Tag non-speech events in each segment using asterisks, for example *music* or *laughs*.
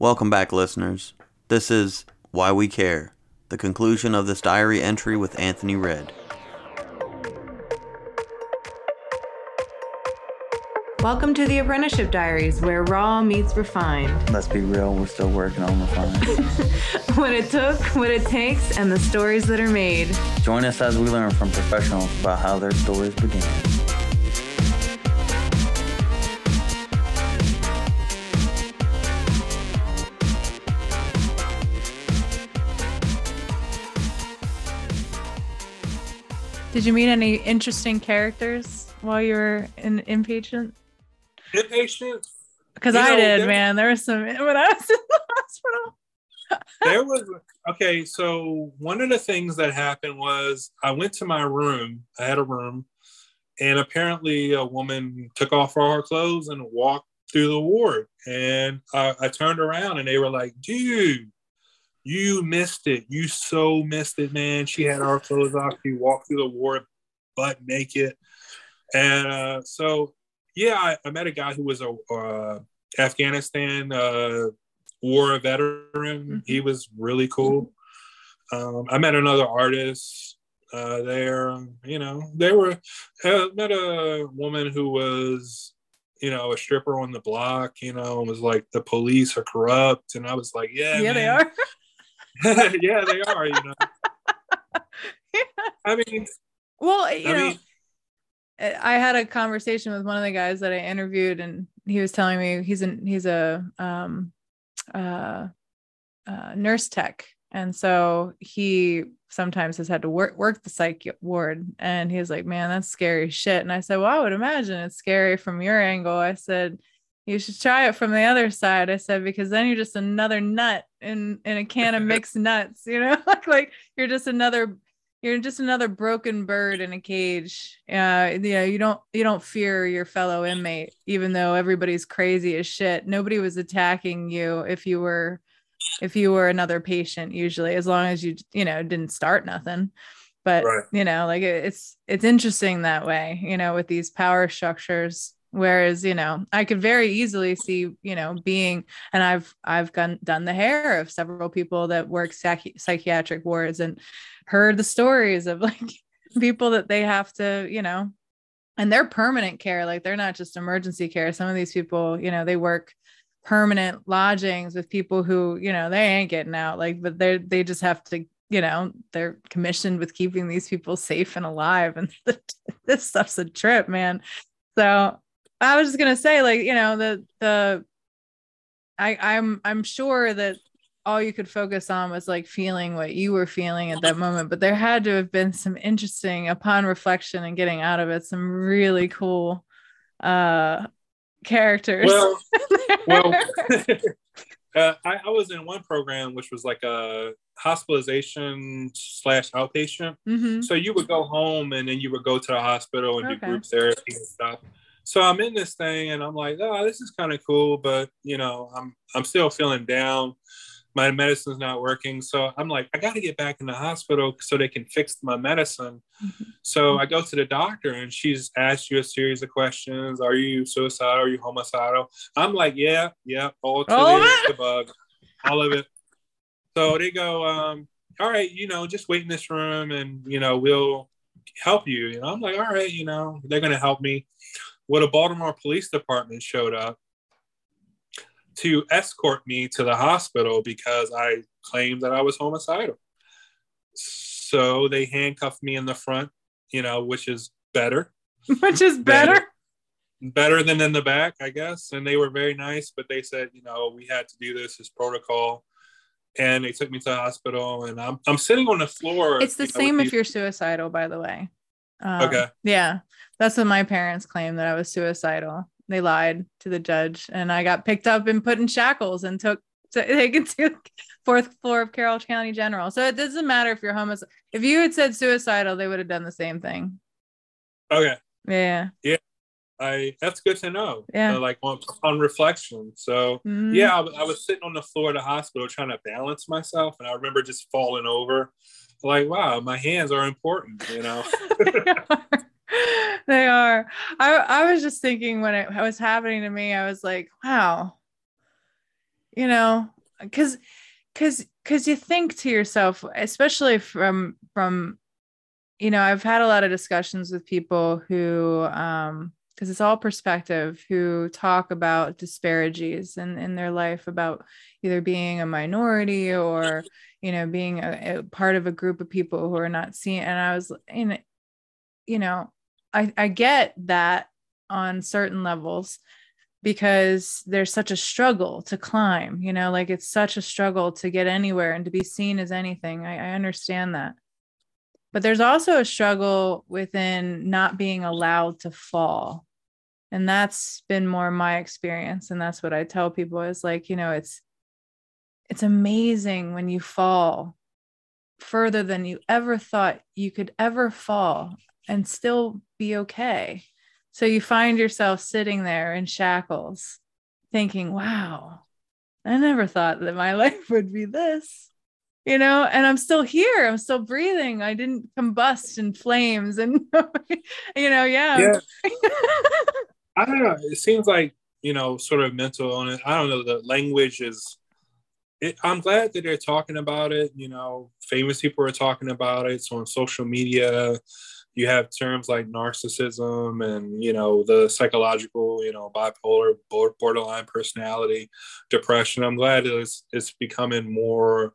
Welcome back, listeners. This is Why We Care, the conclusion of this diary entry with Anthony Red. Welcome to the Apprenticeship Diaries, where raw meets refined. Let's be real, we're still working on refining. *laughs* what it took, what it takes, and the stories that are made. Join us as we learn from professionals about how their stories began. Did you meet any interesting characters while you were in inpatient? Inpatient? Because I know, did, there- man. There was some when I was *laughs* in the hospital. there was okay so one of the things that happened was i went to my room i had a room and apparently a woman took off all her clothes and walked through the ward and I, I turned around and they were like dude you missed it you so missed it man she had our clothes off she walked through the ward butt naked and uh, so yeah I, I met a guy who was a uh, afghanistan uh, war veteran. He was really cool. Um, I met another artist uh, there. You know, they were uh, met a woman who was, you know, a stripper on the block. You know, and was like the police are corrupt, and I was like, yeah, Yeah, they are. *laughs* *laughs* yeah, they are. You know, *laughs* I mean, Well, you I know, mean, I had a conversation with one of the guys that I interviewed, and he was telling me he's an he's a um, uh, uh, nurse tech, and so he sometimes has had to work work the psych ward, and he's like, "Man, that's scary shit." And I said, "Well, I would imagine it's scary from your angle." I said. You should try it from the other side. I said because then you're just another nut in in a can of mixed nuts. You know, *laughs* like like you're just another you're just another broken bird in a cage uh you know you don't you don't fear your fellow inmate even though everybody's crazy as shit nobody was attacking you if you were if you were another patient usually as long as you you know didn't start nothing but Right. you know like it- it's it's interesting that way you know with these power structures whereas you know i could very easily see you know being and i've i've gone, done the hair of several people that work psychi- psychiatric wards and heard the stories of *laughs* like people that they have to you know and they're permanent care like they're not just emergency care. Some of these people you know they work permanent lodgings with people who you know they ain't getting out like but they're they just have to you know they're commissioned with keeping these people safe and alive and *laughs* this stuff's a trip man. So i was just gonna say like you know the the i i'm i'm sure that all you could focus on was like feeling what you were feeling at that moment but there had to have been some interesting upon reflection and getting out of it some really cool uh characters well, *laughs* well *laughs* uh, I, I was in one program which was like a hospitalization slash outpatient Mhm. So you would go home and then you would go to the hospital and Okay. do group therapy and stuff. So I'm in this thing and I'm like, oh, this is kind of cool, but you know, I'm I'm still feeling down. My medicine's not working. So I'm like, I got to get back in the hospital so they can fix my medicine. Mhm. So I go to the doctor and she's asked you a series of questions. Are you suicidal? Are you homicidal? I'm like, yeah, yeah, all to of the it? above, all of it. So they go, um, all right, you know, just wait in this room and, you know, we'll help you. You know, I'm like, all right, you know, they're going to help me. Well, the Baltimore Police Department showed up to escort me to the hospital because I claimed that I was homicidal. So they handcuffed me in the front, you know, which is better, *laughs* which is better better than in the back, I guess. And they were very nice, but they said, you know, we had to do this as protocol. And they took me to the hospital, and I'm I'm sitting on the floor. it's the you know, same if these- you're suicidal by the way um, Okay. yeah that's what my parents claimed that i was suicidal they lied to the judge and i got picked up and put in shackles and took to, taken to fourth floor of carroll county general so it doesn't matter if you're homeless if you had said suicidal they would have done the same thing Okay, yeah Yeah. I that's good to know. Yeah. Uh, like on, on reflection. So Mhm. yeah, I, was- I was sitting on the floor of the hospital trying to balance myself, and I remember just falling over. Like, wow, my hands are important, you know. they *laughs* are. *laughs* They are. I I was just thinking when it was happening to me, I was like, wow. you know because because because you think to yourself especially from from you know i've had a lot of discussions with people who um because it's all perspective who talk about disparages in, in their life about either being a minority or you know being a, a part of a group of people who are not seen and i was in you know i i get that on certain levels because there's such a struggle to climb you know like it's such a struggle to get anywhere and to be seen as anything. I, I understand that. But there's also a struggle within not being allowed to fall and that's been more my experience and that's what i tell people is like you know it's it's amazing when you fall further than you ever thought you could ever fall and still be okay. So you find yourself sitting there in shackles thinking wow i never thought that my *laughs* life would be this you know? And i'm still here i'm still breathing i didn't combust in flames and *laughs* you know yeah, Yeah. *laughs* I don't know. It seems like you know, sort of mental on it. I don't know. The language is. It, I'm glad that they're talking about it. You know, famous people are talking about it. So on social media, you have terms like narcissism and you know the psychological, you know, bipolar, borderline personality, depression. I'm glad it's it's becoming more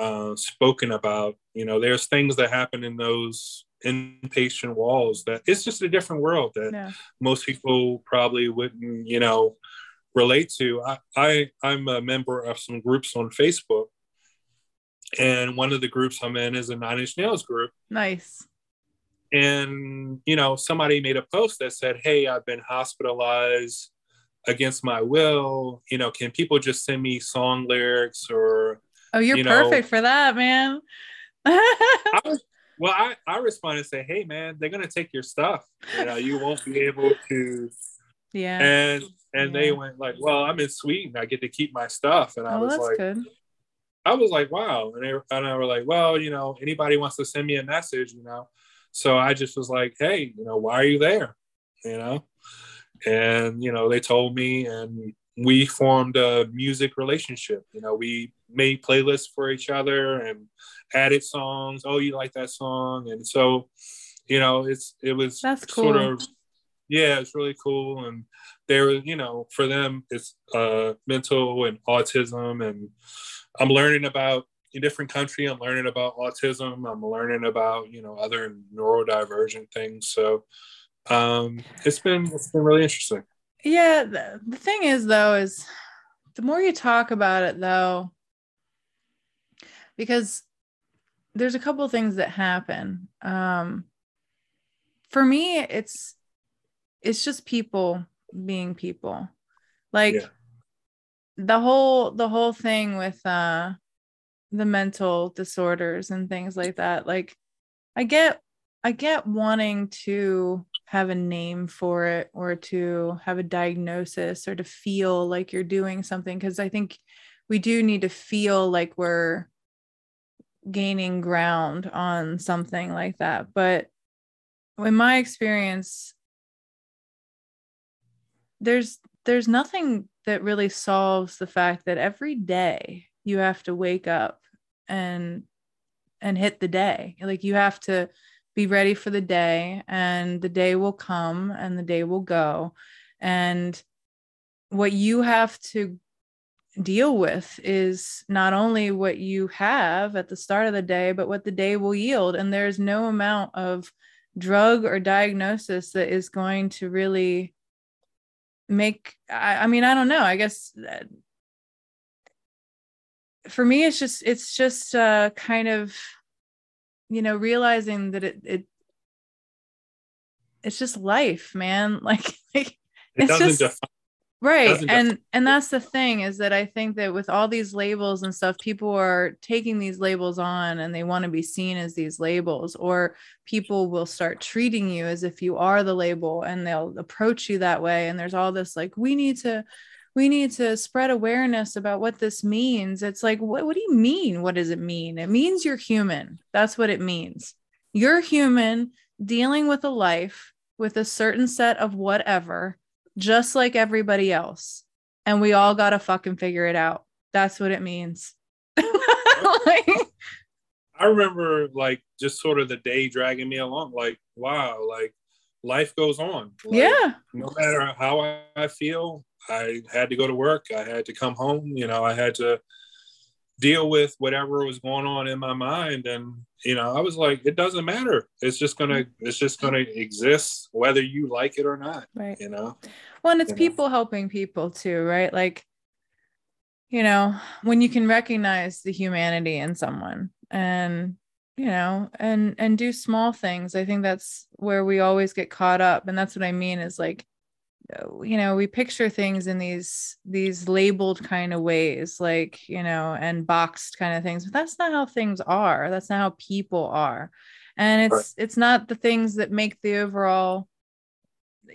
uh, spoken about. You know, there's things that happen in those inpatient walls that it's just a different world that yeah. most people probably wouldn't you know relate to. I, I i'm a member of some groups on facebook and one of the groups i'm in is a nine inch nails group. Nice. And you know somebody made a post that said hey i've been hospitalized against my will. You know can people just send me song lyrics or oh you're You know- perfect for that man. *laughs* I was, well I, I responded and say hey man they're gonna take your stuff. You know you won't be able to *laughs* yeah. And and they went like well i'm in sweden. I get to keep my stuff. And i oh was like good. I was like wow. And they and i were like well you know anybody wants to send me a message you know. So i just was like hey you know why are you there? You know? And you know they told me and we formed a music relationship. You know we made playlists for each other and added songs. Oh you like that song? And so you know it's it was That's sort of yeah it's really cool. And there was you know for them it's uh mental and autism. And i'm learning about a different country i'm learning about autism. I'm learning about you know other neurodivergent things. So um it's been it's been really interesting. Yeah, the, the thing is though is the more you talk about it though because there's a couple things that happen. Um for me it's it's just people being people. Like Yeah. the whole the whole thing with uh the mental disorders and things like that. Like I get I get wanting to have a name for it or to have a diagnosis or to feel like you're doing something because I think we do need to feel like we're gaining ground on something like that. But in my experience, there's there's nothing that really solves the fact that every day you have to wake up and and hit the day. Like you have to be ready for the day and the day will come and the day will go and what you have to deal with is not only what you have at the start of the day but what the day will yield. And there's no amount of drug or diagnosis that is going to really make i, I mean i don't know. I guess that- for me it's just it's just uh kind of you know realizing that it it it's just life man. *laughs* Like, like it doesn't just- define right and and that's the thing is that i think that with all these labels and stuff people are taking these labels on and they want to be seen as these labels or people will start treating you as if you are the label and they'll approach you that way and there's all this like we need to we need to spread awareness about what this means. It's like what, what do you mean what does it mean? It means you're human. That's what it means. You're human dealing with a life with a certain set of whatever just like everybody else and we all got to fucking figure it out. That's what it means. *laughs* like, I remember like just sort of the day dragging me along. Like, wow, like life goes on. Like, yeah. No matter how I, I feel, I had to go to work. I had to come home. You know, I had to deal with whatever was going on in my mind. And, you know, I was like, it doesn't matter. It's just gonna, it's just gonna exist whether you like it or not. Right. You know? Well, and it's you know? people helping people too, right? Like, you know, when you can recognize the humanity in someone and you know and and do small things i think that's where we always get caught up and that's what i mean is like you know we picture things in these these labeled kind of ways like you know and boxed kind of things but that's not how things are that's not how people are and it's Right. it's not the things that make the overall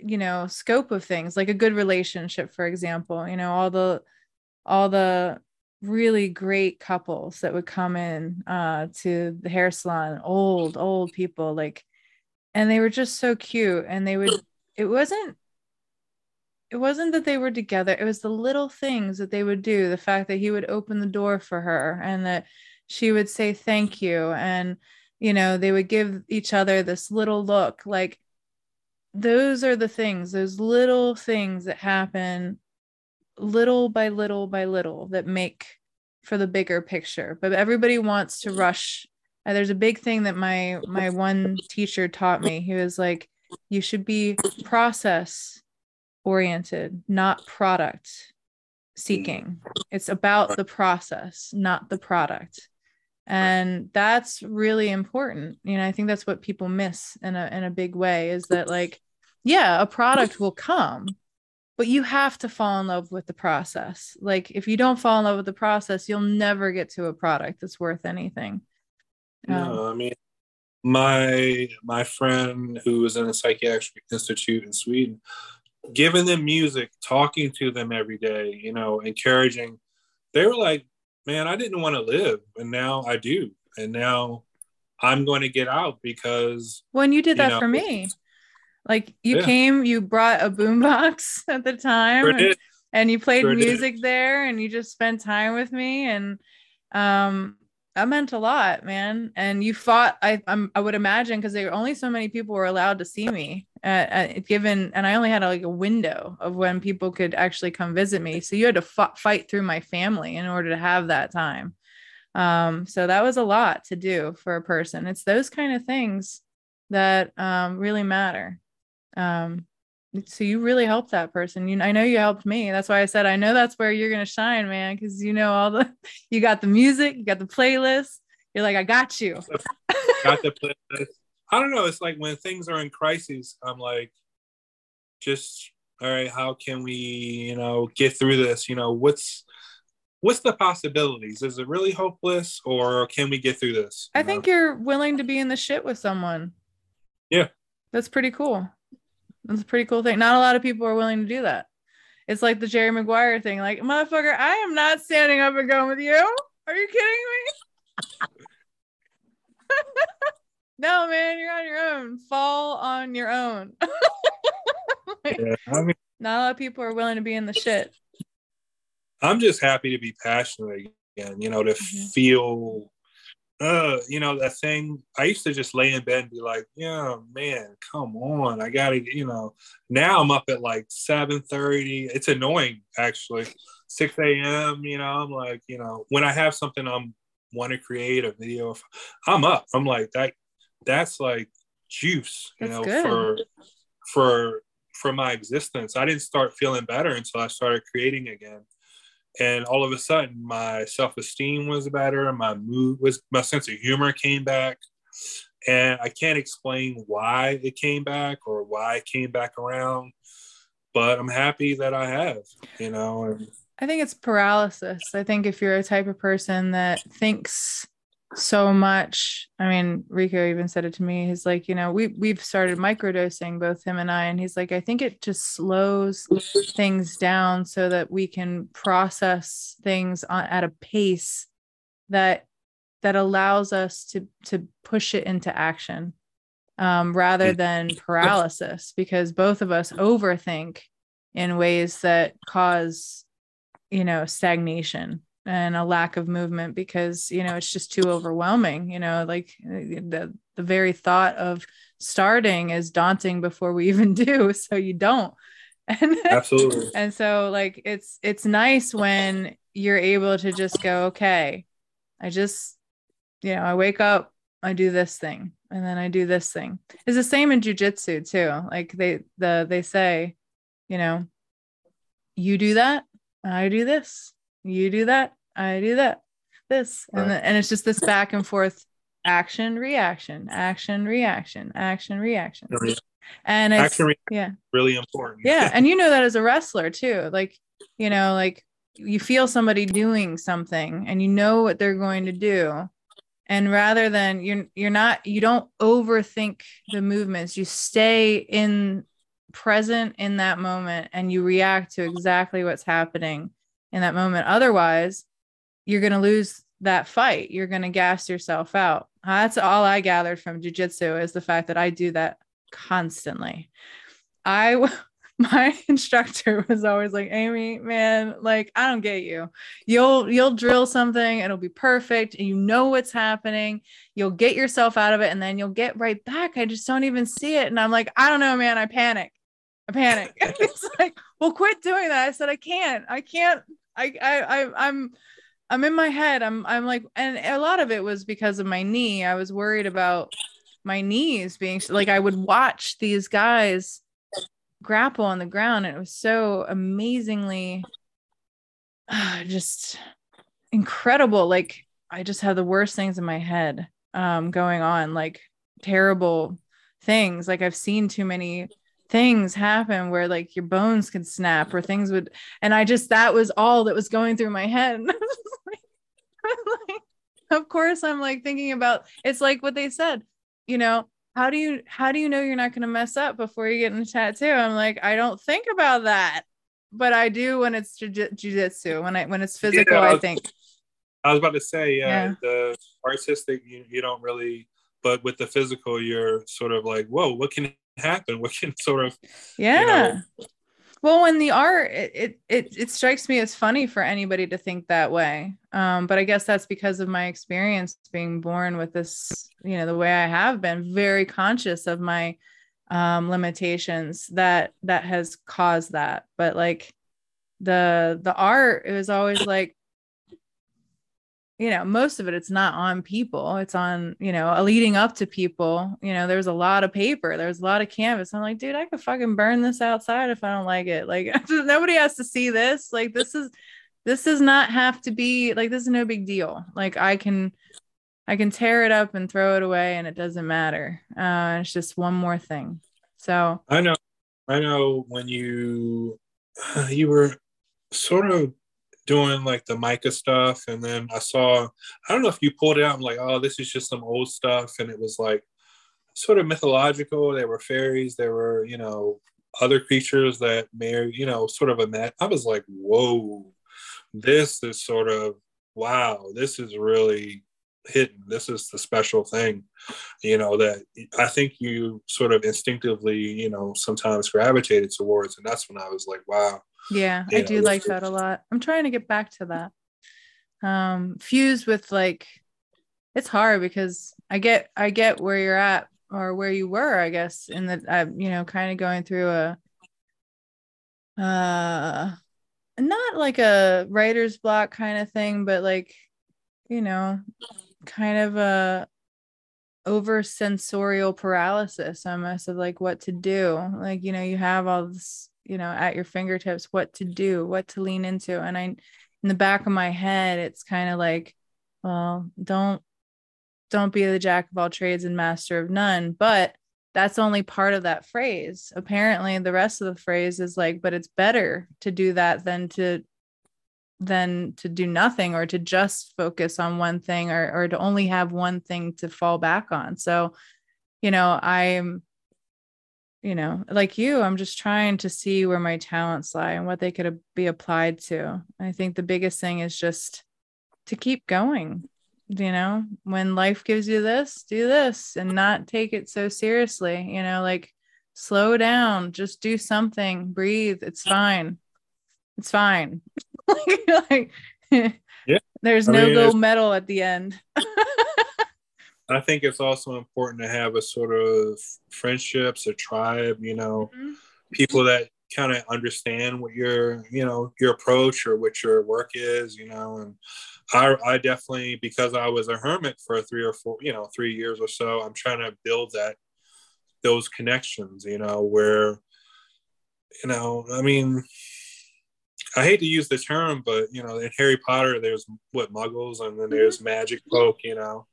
you know scope of things like a good relationship for example you know all the all the really great couples that would come in uh to the hair salon old old people like and they were just so cute and they would it wasn't it wasn't that they were together it was the little things that they would do the fact that he would open the door for her and that she would say thank you and you know they would give each other this little look like those are the things those little things that happen little by little by little that make for the bigger picture but everybody wants to rush. Uh, there's a big thing that my my one teacher taught me he was like you should be process oriented not product seeking. It's about the process not the product. And that's really important. You know i think that's what people miss in a in a big way is that like yeah a product will come but you have to fall in love with the process. Like if you don't fall in love with the process you'll never get to a product that's worth anything. Um, No, I mean, my my friend who was in a psychiatric institute in Sweden, giving them music, talking to them every day, you know, encouraging. They were like, "Man, I didn't want to live, and now I do, and now I'm going to get out because when you did You that know, for me like you Yeah. came you brought a boombox *laughs* at the time Sure and- and you played Sure did. music there and you just spent time with me and um that meant a lot man. And you fought i I'm, i would imagine because there were only so many people were allowed to see me at, at given and i only had like a window of when people could actually come visit me. So you had to f- fight through my family in order to have that time. Um so that was a lot to do for a person. It's those kind of things that um really matter. Um so you really helped that person you i know you helped me that's why i said i know that's where you're gonna shine man because you know all the *laughs* you got the music you got the playlist you're like i got you got the playlist. I don't know. It's like when things are in crises, I'm like, just all right. How can we, you know, get through this? You know, what's what's the possibilities? Is it really hopeless, or can we get through this? i know? think you're willing to be in the shit with someone Yeah. that's pretty cool that's a pretty cool thing. Not a lot of people are willing to do that. It's like the jerry maguire thing like motherfucker i am not standing up and going with you. Are you kidding me? *laughs* No man you're on your own. Fall on your own. *laughs* Yeah, I mean, not a lot of people are willing to be in the shit. I'm just happy to be passionate again. You know, to Mhm. feel, uh, you know, that thing. I used to just lay in bed and be like, yeah, man, come on, I gotta, you know. Now I'm up at like 7:30. It's annoying actually. 6 a.m. You know, I'm like, you know, when I have something I'm want to create a video, I'm up. I'm like that. That's like juice, you That's know, good. for for for my existence. I didn't start feeling better until I started creating again. And all of a sudden my self-esteem was better, my mood was my sense of humor came back. And I can't explain why it came back or why it came back around, but I'm happy that I have, you know, I think it's paralysis. I think if you're a type of person that thinks so much, I mean, Rico even said it to me. He's like, you know, we we've started microdosing, both him and I, and he's like, I think it just slows things down so that we can process things on, at a pace that that allows us to to push it into action um, rather than paralysis because both of us overthink in ways that cause you know stagnation and a lack of movement because you know it's just too overwhelming you know like uh, the the very thought of starting is daunting before we *laughs* even do so you don't. *laughs* And Absolutely. and so like it's it's nice when you're able to just go okay i just you know i wake up i do this thing and then i do this thing. It's the same in jujitsu too. Like they the they say you know you do that i do this you do that i do that this and Right. then, and it's just this back and forth action reaction action reaction action reaction. And it's Action re- yeah. really important. yeah *laughs* and you know that as a wrestler too like you know like you feel somebody doing something and you know what they're going to do. And rather than you're you're not you don't overthink the movements. You stay in present in that moment and you react to exactly what's happening in that moment. Otherwise you're going to lose that fight. You're going to gas yourself out. That's all i gathered from jiu-jitsu is the fact that i do that constantly. I, *laughs* my *laughs* instructor was always like amy man like i don't get you. You'll you'll drill something it'll be perfect you know what's happening you'll get yourself out of it and then you'll get right back. I just don't even see it. And i'm like i don't know man i panic. I panic. *laughs* It's like well quit doing that. I said i can't. I can't. I i, I i'm i'm in my head. I'm i'm like and a lot of it was because of my knee. I was worried about my knees being like i would watch these guys grapple on the ground and it was so amazingly uh, just incredible. Like i just had the worst things in my head um going on like terrible things. Like i've seen too many things happen where like your bones could snap or things would and i just that was all that was going through my head. I *laughs* like- like, of course i'm like thinking about it's like what they said you know how do you how do you know you're not going to mess up before you get in a tattoo? I'm like i don't think about that but i do when it's jiu- jiu-jitsu when i when it's physical I i was- think. I was about to say, yeah, Yeah. the artistic, you, you don't really, but with the physical, you're sort of like, whoa, what can happen? What can sort of, yeah. Well when the art it, it it it strikes me as funny for anybody to think that way. Um but i guess that's because of my experience being born with this you know the way i have been very conscious of my um limitations that that has caused that. But like the the art it was always like you know most of it it's not on people. It's on you know leading up to people. You know there's a lot of paper there's a lot of canvas. I'm like dude i could fucking burn this outside if i don't like it. Like *laughs* nobody has to see this. Like this is this does not have to be like this is no big deal. Like i can i can tear it up and throw it away and it doesn't matter. Uh it's just one more thing. So I know, I know when you, *sighs* you were sort of doing like the Micah stuff. And then I saw, I don't know if you pulled it out. I'm like, oh, this is just some old stuff. And it was like sort of mythological. There were fairies, there were, you know, other creatures that may, you know, sort of a met. I was like, whoa, this is sort of, wow, this is really hidden. This is the special thing, you know, that I think you sort of instinctively, you know, sometimes gravitated towards. And that's when I was like, wow. Yeah i do like that a lot. I'm trying to get back to that. Um fused with like it's hard because i get i get where you're at or where you were i guess in that i you know kind of going through a uh not like a writer's block kind of thing but like you know kind of a over sensorial paralysis almost of like what to do. Like you know you have all this you know at your fingertips what to do what to lean into. And i in the back of my head it's kind of like well don't don't be the jack of all trades and master of none. But that's only part of that phrase. Apparently the rest of the phrase is like but it's better to do that than to than to do nothing or to just focus on one thing or or to only have one thing to fall back on. So you know i'm you know like you i'm just trying to see where my talents lie and what they could be applied to i think the biggest thing is just to keep going you know when life gives you this do this and not take it so seriously you know like slow down just do something breathe it's fine It's fine. *laughs* like, *laughs* Yeah. There's I no mean, gold medal at the end. *laughs* I think it's also important to have a sort of friendships, a tribe, you know, mm-hmm. people that kind of understand what your, you know, your approach or what your work is, you know, and I, I definitely, because I was a hermit for three or four, you know, three years or so, I'm trying to build that, those connections, you know, where, you know, I mean, I hate to use the term, but you know, in Harry Potter, there's what muggles, and then mm-hmm. there's magic folk, you know,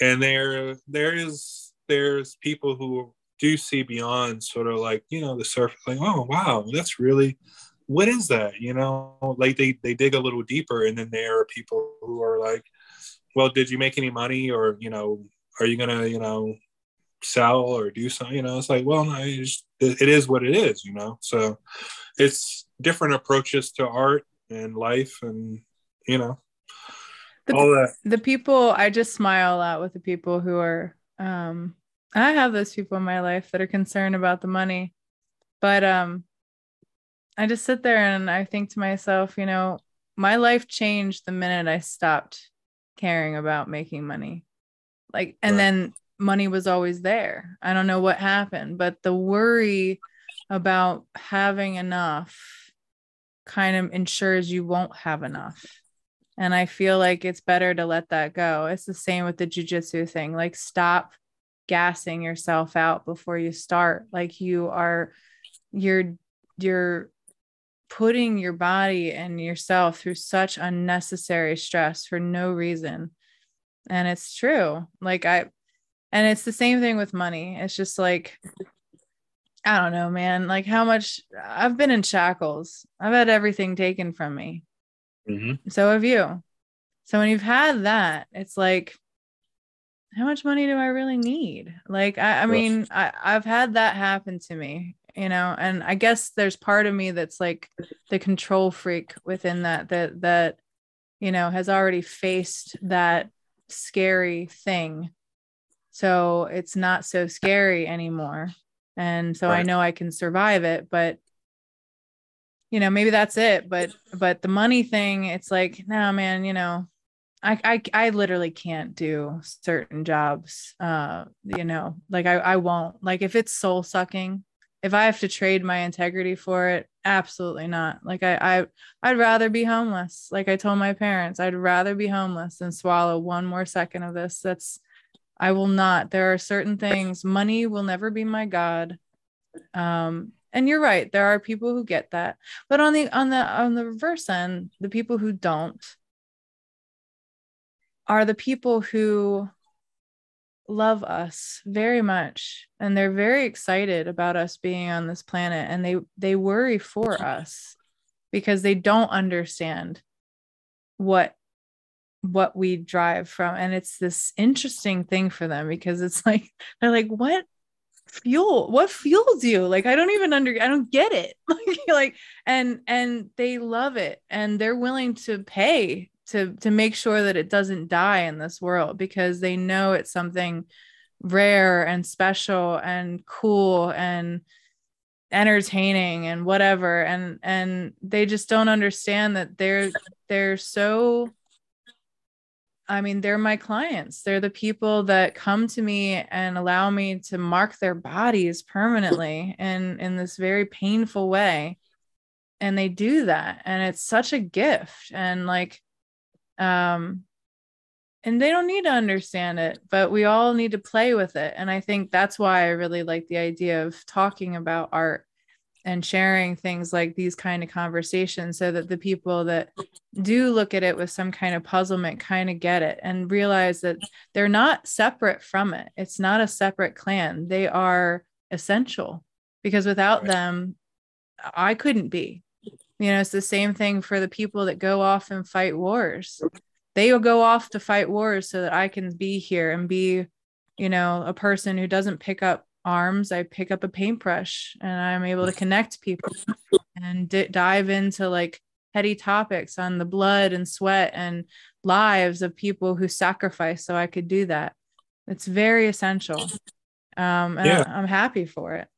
and there there is there's people who do see beyond sort of like you know the surface, like oh wow, that's really what is that, you know, like they they dig a little deeper, and then there are people who are like, well, did you make any money, or you know, are you gonna you know sell or do something, you know? It's like, well, no, it is what it is, you know. So it's different approaches to art and life and you know The- all that the people I just smile a lot with the people who are um I have those people in my life that are concerned about the money. But um I just sit there and I think to myself, you know, my life changed the minute I stopped caring about making money. Like and Right. then money was always there. I don't know what happened, but the worry about having enough kind of ensures you won't have enough. And I feel like it's better to let that go. It's the same with the jujitsu thing. Like, stop gassing yourself out before you start. Like, you are, you're, you're putting your body and yourself through such unnecessary stress for no reason. And it's true. Like, I, and it's the same thing with money. It's just like, I don't know, man. Like, how much I've been in shackles, I've had everything taken from me Mhm. so have you. So when you've had that, it's like, how much money do I really need? Like, I, I mean, I, I've had that happen to me, you know, and I guess there's part of me that's like the control freak within that, that, that, you know, has already faced that scary thing. So it's not so scary anymore. And so I know I can survive it, but you know maybe that's it but but the money thing it's like no man you know I, I i literally can't do certain jobs uh you know like i i won't like if it's soul sucking if i have to trade my integrity for it absolutely not like i i i'd rather be homeless like i told my parents i'd rather be homeless than swallow one more second of this that's i will not there are certain things money will never be my god um and you're right there are people who get that. But on the on the on the reverse end the people who don't are the people who love us very much and they're very excited about us being on this planet and they they worry for us because they don't understand what what we drive from. And it's this interesting thing for them because it's like they're like what fuel? What fuels you like i don't even under i don't get it. *laughs* Like like and and they love it and they're willing to pay to to make sure that it doesn't die in this world because they know it's something rare and special and cool and entertaining and whatever and and they just don't understand that they're they're so I mean, they're my clients. They're the people that come to me and allow me to mark their bodies permanently and in this very painful way. And they do that. And it's such a gift. And like, um, and they don't need to understand it, but we all need to play with it. And I think that's why I really like the idea of talking about art and sharing things like these kind of conversations so that the people that do look at it with some kind of puzzlement kind of get it and realize that they're not separate from it. It's not a separate clan. They are essential because without Right. them, I couldn't be. You know, it's the same thing for the people that go off and fight wars. They will go off to fight wars so that I can be here and be, you know, a person who doesn't pick up arms. I pick up a paintbrush and I'm able to connect people and d- dive into like heady topics on the blood and sweat and lives of people who sacrifice so I could do that. It's very essential. Um, and Yeah. I, I'm happy for it.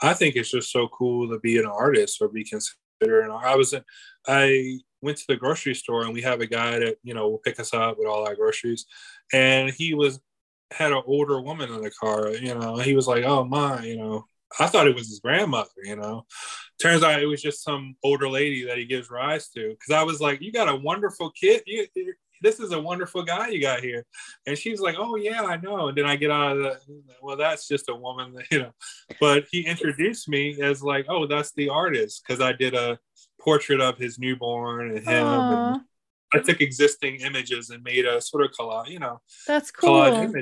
I think it's just so cool to be an artist or be considered And I was, I went to the grocery store and we have a guy that you know will pick us up with all our groceries, and he was had an older woman in the car. You know, he was like, "Oh my," you know. I thought it was his grandmother. You know, turns out it was just some older lady that he gives rise to. Because I was like, "You got a wonderful kid. You, this is a wonderful guy you got here. And she's like, oh, yeah, I know. And then I get out of the, well, that's just a woman, *laughs* you know. But he introduced me as like, oh, that's the artist because I did a portrait of his newborn and him. And I took existing images and made a sort of collage, you know, that's cool.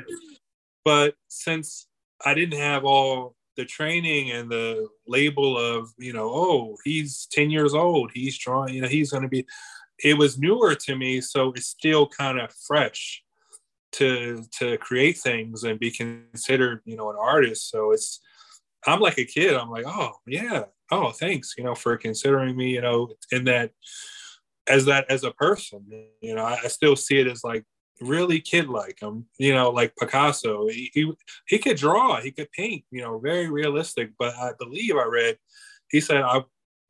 But since I didn't have all the training and the label of, you know, oh, he's 10 years old, he's drawing, you know, he's going to be, it was newer to me, so it's still kind of fresh to to create things and be considered, you know, an artist. So it's I'm like a kid. I'm like, oh yeah, oh thanks, you know, for considering me, you know, in that as that as a person. You know, I, I still see it as like really kid like him you know like picasso he, he, he could draw he could paint you know very realistic but i believe i read he said i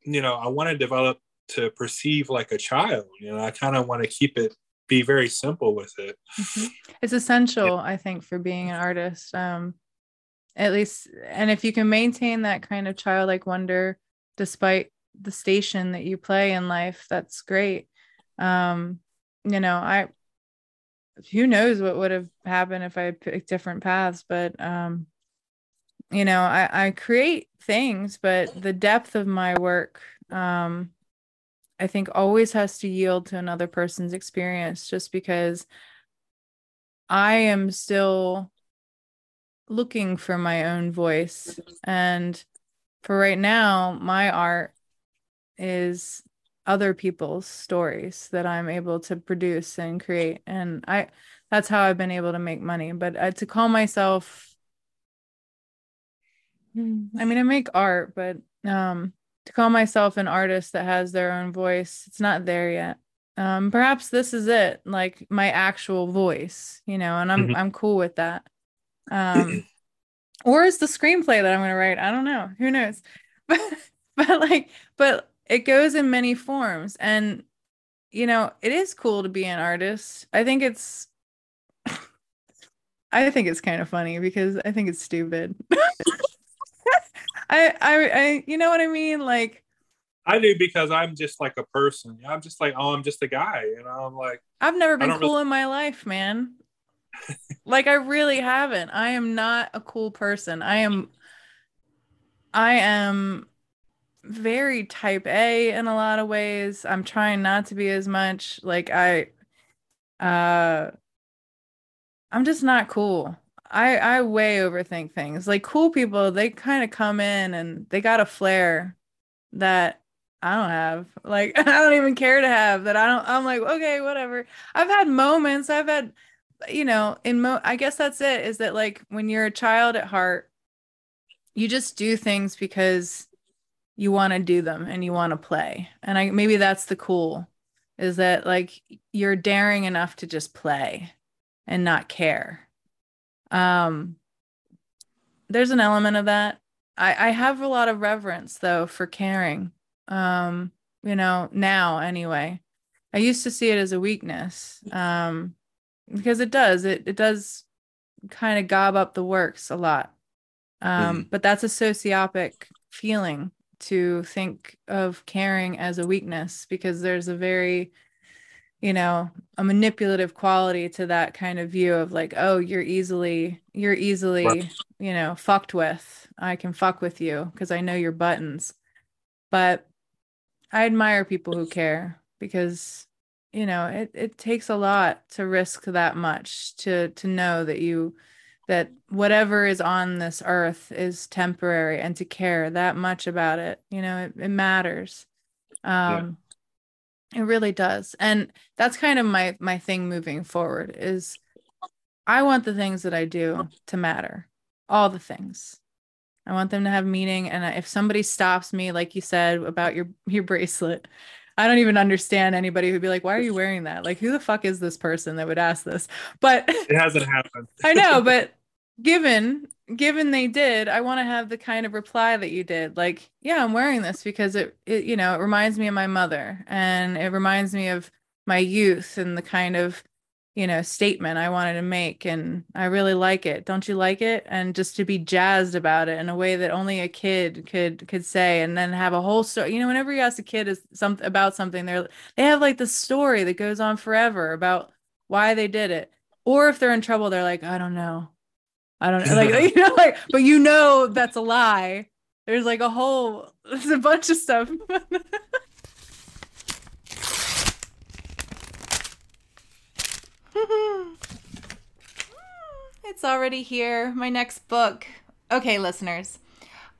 you know i want to develop to perceive like a child. You know, I kind of want to keep it be very simple with it. Mm-hmm. It's essential, yeah. I think, for being an artist. Um, at least, and if you can maintain that kind of childlike wonder despite the station that you play in life, that's great. Um, you know, I who knows what would have happened if I picked different paths, but um, you know, I, I create things, but the depth of my work um I think always has to yield to another person's experience just because I am still looking for my own voice. And for right now, my art is other people's stories that I'm able to produce and create. And I, that's how I've been able to make money. But uh, to call myself, I mean, I make art, but um, to call myself an artist that has their own voice it's not there yet um perhaps this is it like my actual voice you know and i'm mm-hmm. i'm cool with that um or is the screenplay that i'm going to write i don't know who knows *laughs* but but like but it goes in many forms and you know it is cool to be an artist i think it's i think it's kind of funny because i think it's stupid *laughs* I, I, I, you know what I mean? Like, I do because I'm just like a person. I'm just like, oh, I'm just a guy. You know, I'm like, I've never been cool really... in my life, man. *laughs* like, I really haven't. I am not a cool person. I am, I am very type A in a lot of ways. I'm trying not to be as much. Like, I, uh, I'm just not cool. I I way overthink things. Like cool people, they kind of come in and they got a flair that I don't have. *laughs* Like I don't even care to have that. I don't I'm like, okay, whatever. I've had moments. I've had you know, in mo I guess that's it is that like when you're a child at heart, you just do things because you want to do them and you want to play. And I maybe that's the cool is that like you're daring enough to just play and not care. Um there's an element of that. I i have a lot of reverence though for caring um you know now anyway. I used to see it as a weakness um because it does it it does kind of gob up the works a lot. Um mm. but that's a sociopic feeling to think of caring as a weakness because there's a very you know a manipulative quality to that kind of view of like oh you're easily you're easily right. you know fucked with i can fuck with you because i know your buttons but i admire people who care because you know it, it takes a lot to risk that much to to know that you that whatever is on this earth is temporary and to care that much about it you know it, it matters um it really does. And that's kind of my my thing moving forward is I want the things that I do to matter. All the things. I want them to have meaning and if somebody stops me like you said about your your bracelet, I don't even understand anybody who'd be like, "Why are you wearing that?" Like, who the fuck is this person that would ask this? But it hasn't happened. *laughs* I know, but given given they did i want to have the kind of reply that you did like yeah i'm wearing this because it, it you know it reminds me of my mother and it reminds me of my youth and the kind of you know statement i wanted to make and i really like it. Don't you like it? And just to be jazzed about it in a way that only a kid could could say and then have a whole story you know whenever you ask a kid is something about something they're they have like the story that goes on forever about why they did it. Or if they're in trouble they're like i don't know I don't know, like *laughs* you know, like, but you know that's a lie. There's like a whole, *laughs* there's a bunch of stuff. *laughs* it's already here. My next book. Okay, listeners,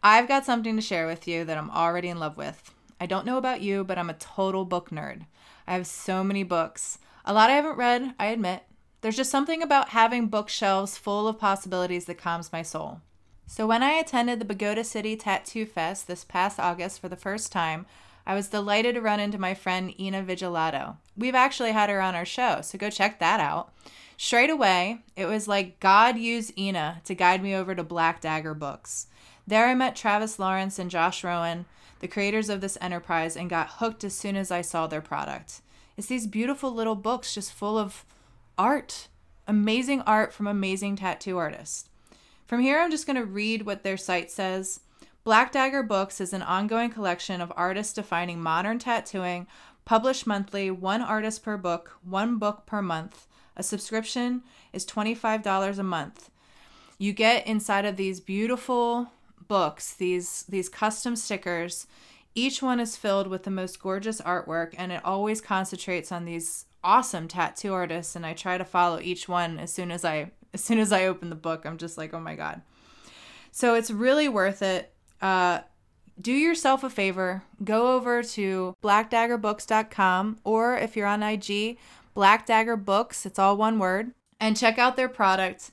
I've got something to share with you that I'm already in love with. I don't know about you, but I'm a total book nerd. I have so many books. A lot I haven't read, I admit, there's just something about having bookshelves full of possibilities that calms my soul. So when I attended the Pagoda City Tattoo Fest this past August for the first time, I was delighted to run into my friend Ina Vigilato. We've actually had her on our show, so go check that out. Straight away, it was like God used Ina to guide me over to Black Dagger Books. There I met Travis Lawrence and Josh Rowan, the creators of this enterprise, and got hooked as soon as I saw their product. It's these beautiful little books just full of art, amazing art from amazing tattoo artists. From here, I'm just going to read what their site says. Black Dagger Books is an ongoing collection of artists defining modern tattooing, published monthly, one artist per book, one book per month. A subscription is $25 a month. You get inside of these beautiful books, these these custom stickers. Each one is filled with the most gorgeous artwork and it always concentrates on these awesome tattoo artists and I try to follow each one as soon as I as soon as I open the book. I'm just like, "Oh my god." So it's really worth it. Uh do yourself a favor, go over to blackdaggerbooks.com or if you're on IG, Black Dagger Books, it's all one word, and check out their product.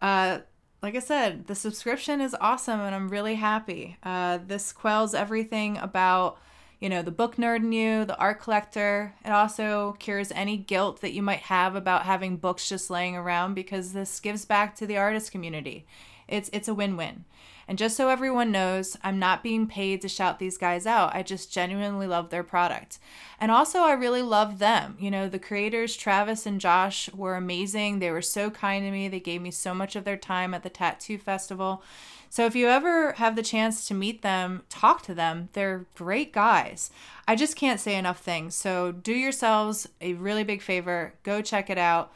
Uh, like I said, the subscription is awesome and I'm really happy. Uh, this quells everything about you know, the book nerd in you, the art collector. It also cures any guilt that you might have about having books just laying around because this gives back to the artist community. It's it's a win-win. And just so everyone knows, I'm not being paid to shout these guys out. I just genuinely love their product. And also I really love them. You know, the creators Travis and Josh were amazing. They were so kind to me. They gave me so much of their time at the tattoo festival. So if you ever have the chance to meet them, talk to them. They're great guys. I just can't say enough things. So do yourselves a really big favor. Go check it out.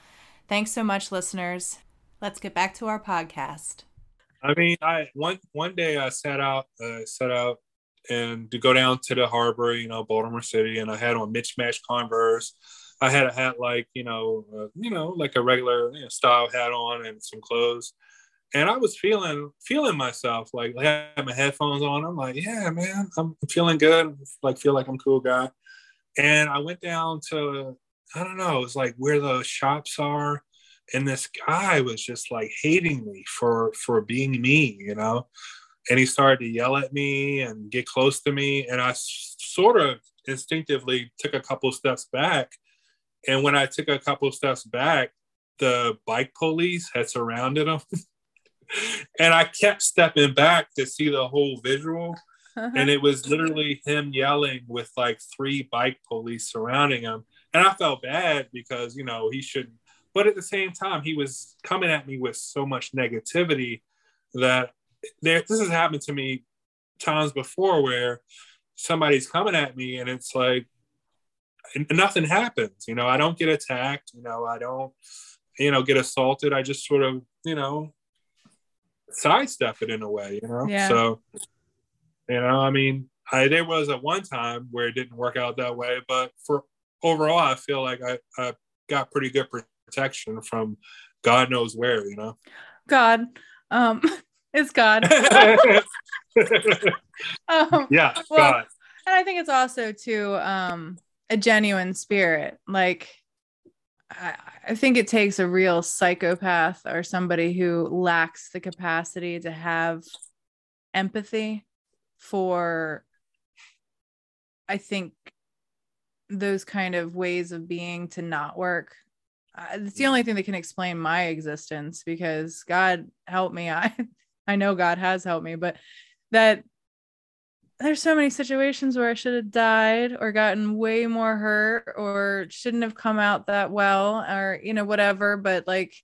Thanks so much, listeners. Let's get back to our podcast. I mean, I one one day I set out, uh, set out, and to go down to the harbor, you know, Baltimore City, and I had on mismatched Converse. I had a hat like you know, uh, you know, like a regular you know, style hat on and some clothes and I was feeling feeling myself like I had my headphones on. I'm like, yeah, man, I'm feeling good. Like feel like I'm cool guy. And I went down to I don't know, it's like where the shops are, and this guy was just like hating me for for being me, you know. And he started to yell at me and get close to me, and I sort of instinctively took a couple steps back. And when I took a couple steps back, the bike police had surrounded him. *laughs* and I kept stepping back to see the whole visual. Uh-huh. And it was literally him yelling with like three bike police surrounding him. And I felt bad because, you know, he shouldn't. But at the same time, he was coming at me with so much negativity that there, this has happened to me times before where somebody's coming at me and it's like nothing happens. You know, I don't get attacked. You know, I don't, you know, get assaulted. I just sort of, you know, sidestep it in a way, you know? Yeah. So, you know, I mean, I, there was at one time where it didn't work out that way, but for overall, I feel like I, I got pretty good protection from God knows where, you know? God. Um, *laughs* it's God. *laughs* um, yeah, well, God. And I think it's also to um, a genuine spirit. Like I, I think it takes a real psychopath or somebody who lacks the capacity to have empathy for I think those kind of ways of being to not work. I- it's the mm. only thing that can explain my existence because God help me. *laughs* I I know God has helped me, but that there's so many situations where I should have died or gotten way more hurt or shouldn't have come out that well or you know whatever but like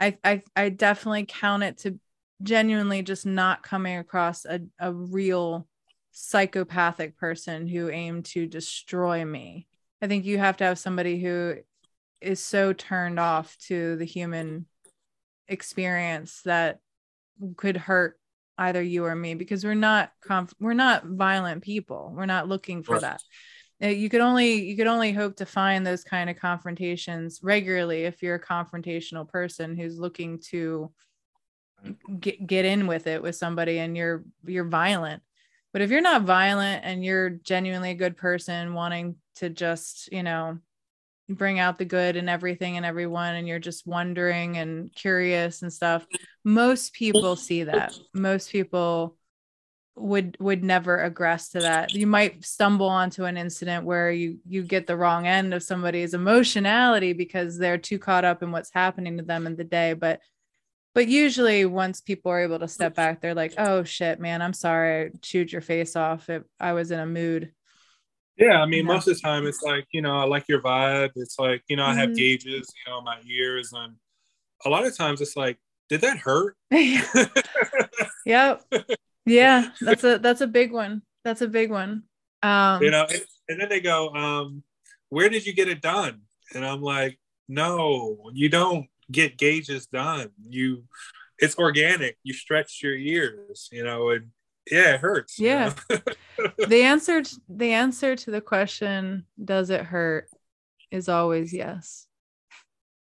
I I I definitely count it to genuinely just not coming across a, a real psychopathic person who aimed to destroy me. I think you have to have somebody who is so turned off to the human experience that could hurt either you or me because we're not conf- we're not violent people. We're not looking for Right. that. Uh, You could only you could only hope to find those kind of confrontations regularly if you're a confrontational person who's looking to get get in with it with somebody and you're you're violent. But if you're not violent and you're genuinely a good person wanting to just, you know, bring out the good in everything and everyone and you're just wondering and curious and stuff, most people see that. Most people would would never aggress to that. You might stumble onto an incident where you you get the wrong end of somebody's emotionality because they're too caught up in what's happening to them in the day, but but usually once people are able to step back they're like oh shit man i'm sorry I chewed your face off if i was in a mood Yeah, I mean, most of the time it's like, you know, I like your vibe. It's like, you know, I have Mhm. gauges, you know, my ears. And a lot of times it's like, did that hurt? *laughs* *laughs* yep yeah that's a that's a big one that's a big one um you know, and, and then they go, um, where did you get it done? And I'm like, no, you don't get gauges done. You, it's organic. You stretch your ears, you know, and yeah, it hurts. you Yeah. know? *laughs* the answer t- the answer to the question does it hurt is always yes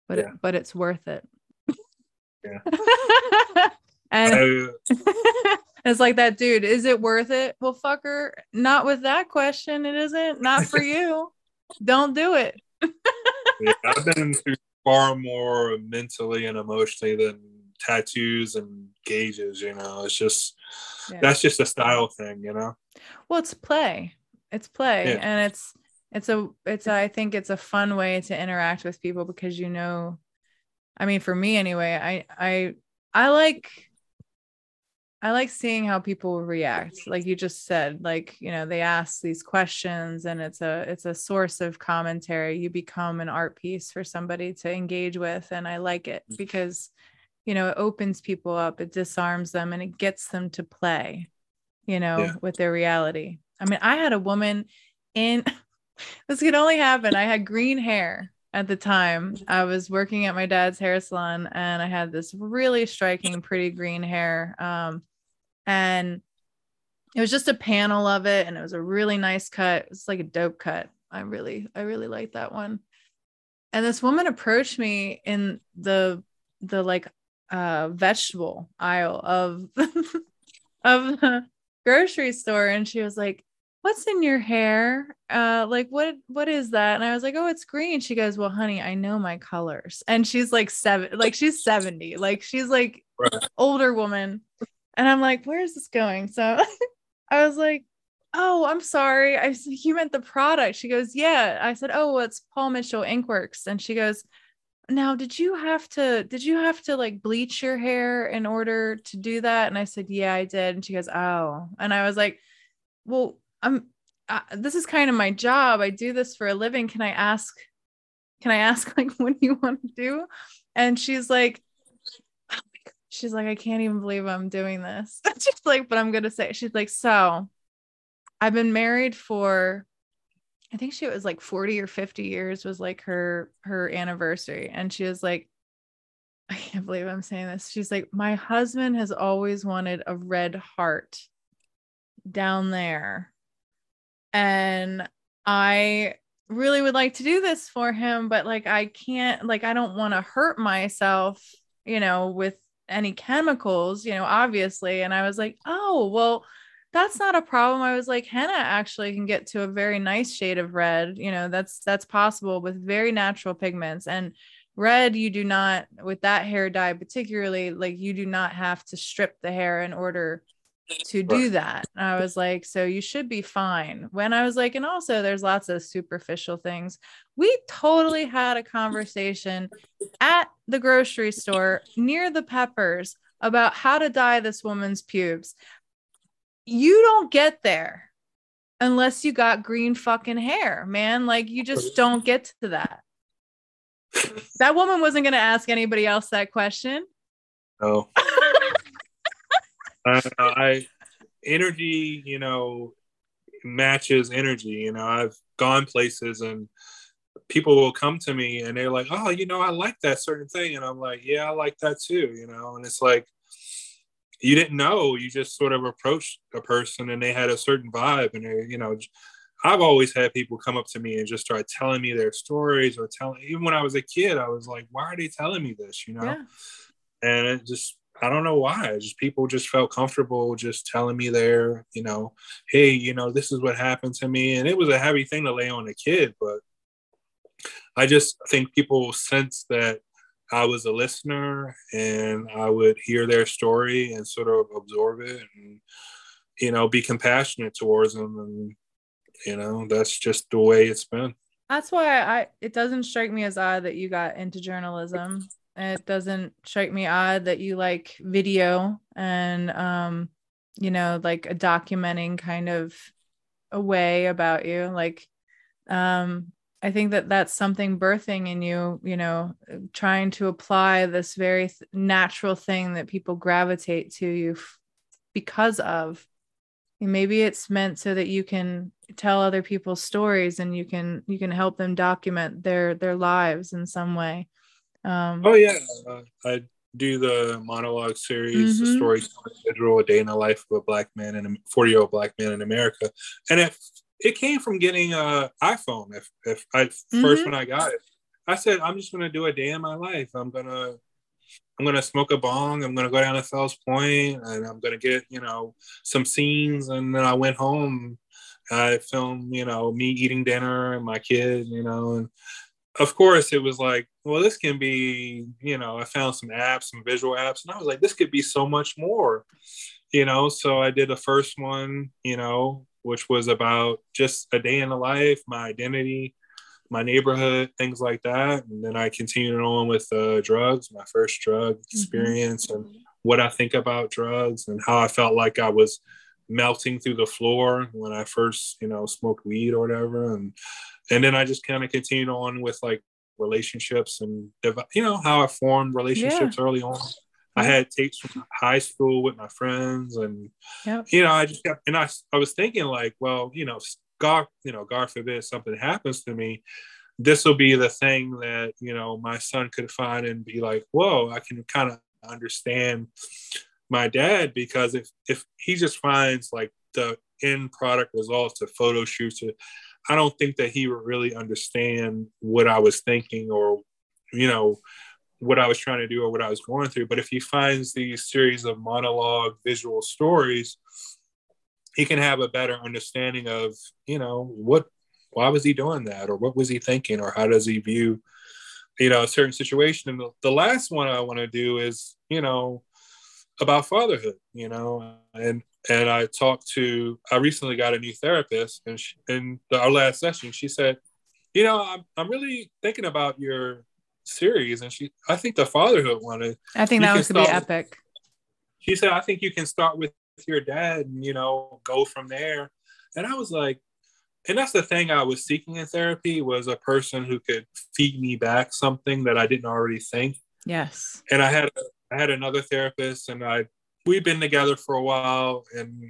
but Yeah. it, but it's worth it Yeah. *laughs* and *laughs* it's like that dude is it worth it well fucker not with that question it isn't not for you *laughs* don't do it yeah, I've been through far more mentally and emotionally than tattoos and gauges. You know, it's just Yeah. that's just a style thing. You know. well it's play it's play Yeah. and it's it's a it's i think it's a fun way to interact with people because you know i mean for me anyway i i i like i like seeing how people react. Like you just said like you know they ask these questions and it's a it's a source of commentary. You become an art piece for somebody to engage with and i like it because you know it opens people up it disarms them and it gets them to play you know Yeah. with their reality. I mean i had a woman in *laughs* this could only happen. I had green hair at the time i was working at my dad's hair salon and i had this really striking pretty green hair um and it was just a panel of it and it was a really nice cut. It's like a dope cut. I really i really like that one. And this woman approached me in the the like uh vegetable aisle of *laughs* of the grocery store and she was like what's in your hair? Uh like what what is that? And i was like oh it's green. She goes well honey i know my colors. And she's like seven like she's 70 like she's like Right. older woman. And i'm like where is this going? So *laughs* i was like oh i'm sorry. I said you meant the product. She goes yeah. I said oh well, it's paul mitchell inkworks. And she goes now did you have to did you have to like bleach your hair in order to do that? And i said yeah i did. And she goes oh. And i was like well i'm uh, this is kind of my job. I do this for a living. Can i ask can i ask *laughs* like what do you want to do? And she's like she's like i can't even believe i'm doing this. *laughs* She's like but i'm gonna say she's like so i've been married for I think she was like 40 or 50 years was like her her anniversary. And she was like I can't believe I'm saying this. She's like my husband has always wanted a red heart down there. And I really would like to do this for him but like I can't like I don't want to hurt myself, you know, with any chemicals, you know, obviously. And I was like, "Oh, well, that's not a problem. I was like, henna actually can get to a very nice shade of red. You know, that's that's possible with very natural pigments. And red, you do not with that hair dye, particularly, like you do not have to strip the hair in order to do that. And I was like, so you should be fine. When I was like, and also there's lots of superficial things. We totally had a conversation at the grocery store near the peppers about how to dye this woman's pubes. You don't get there unless you got green fucking hair, man. Like you just don't get to that. That woman wasn't going to ask anybody else that question. No. *laughs* I, I energy, you know, matches energy. You know, I've gone places and people will come to me and they're like, "Oh, you know, I like that certain thing," and I'm like, "Yeah, I like that too." You know, and it's like you didn't know. You just sort of approached a person and they had a certain vibe, and they, you know. I've always had people come up to me and just start telling me their stories or telling even when I was a kid, I was like, why are they telling me this? You know? Yeah. and it just I don't know why. Just people just felt comfortable just telling me their, you know, hey, you know, this is what happened to me, and it was a heavy thing to lay on a kid, but I just think people sense that I was a listener and I would hear their story and sort of absorb it and you know be compassionate towards them and you know that's just the way it's been. That's why I it doesn't strike me as odd that you got into journalism. It doesn't strike me odd that you like video and um you know like a documenting kind of a way about you like um I think that that's something birthing in you, you know, trying to apply this very th- natural thing that people gravitate to you f- because of. Maybe it's meant so that you can tell other people's stories and you can you can help them document their their lives in some way. Um, Oh yeah, uh, I do the monologue series, the Mhm. story individual, a day in the life of a black man and a forty year old black man in America, and if it came from getting a iPhone. If if I 1st Mhm. when I got it, I said I'm just gonna do a day in my life. I'm gonna I'm gonna smoke a bong. I'm gonna go down to Fells Point, and I'm gonna get you know some scenes. And then I went home. I filmed you know me eating dinner and my kid, you know, and of course it was like well this can be you know i found some apps some visual apps and i was like this could be so much more you know? So i did the first one you know which was about just a day in the life my identity my neighborhood things like that. And then i continued on with uh, drugs my first drug experience and what i think about drugs and how i felt like i was melting through the floor when i first you know smoked weed or whatever. And and then I just kind of continued on with like relationships and you know how I formed relationships early on. I had tapes from high school with my friends, and Yep. you know I just got and I I was thinking like, well, you know, God, you know, God forbid something happens to me, this will be the thing that you know my son could find and be like, whoa, I can kind of understand my dad because if if he just finds like the end product results of photo shoots I don't think that he would really understand what I was thinking or, you know, what I was trying to do or what I was going through. But if he finds these series of monologue visual stories, he can have a better understanding of, you know, what, why was he doing that? Or what was he thinking? Or how does he view, you know, a certain situation? And the, the last one I want to do is, you know, about fatherhood, you know, and and I talked to. I recently got a new therapist, and she, in the, our last session, she said, "You know, I'm I'm really thinking about your series," and she, I think the fatherhood one. is- I think that was could be epic. She said, "I think you can start with your dad, and you know, go from there." And I was like, and that's the thing I was seeking in therapy was a person who could feed me back something that I didn't already think. Yes. and I had I had another therapist, and I we'd been together for a while, and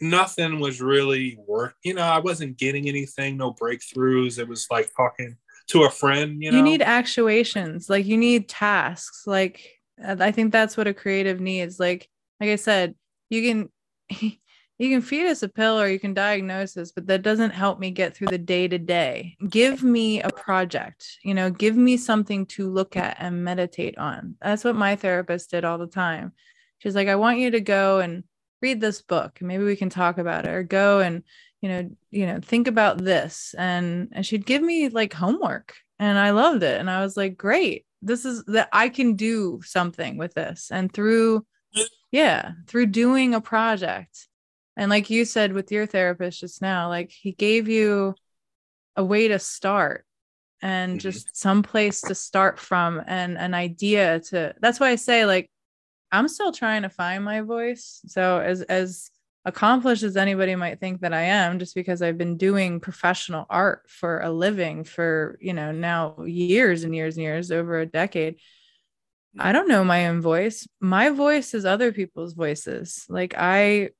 nothing was really work. You know, I wasn't getting anything, no breakthroughs. It was like talking to a friend. You You, need actuations, like you need tasks. Like I think that's what a creative needs. Like like I said, you can *laughs* you can feed us a pill or you can diagnose us, but that doesn't help me get through the day to day. Give me a project, you know, give me something to look at and meditate on. That's what my therapist did all the time. She's like, I want you to go and read this book maybe we can talk about it or go and you know you know think about this and and she'd give me like homework and i loved it and i was like great this is that i can do something with this and through yeah through doing a project and like you said with your therapist just now like he gave you a way to start and Mhm. just some place to start from and an idea to that's why i say like i'm still trying to find my voice. So as as accomplished as anybody might think that i am just because i've been doing professional art for a living for you know now years and years and years over a decade i don't know my own voice. My voice is other people's voices. Like i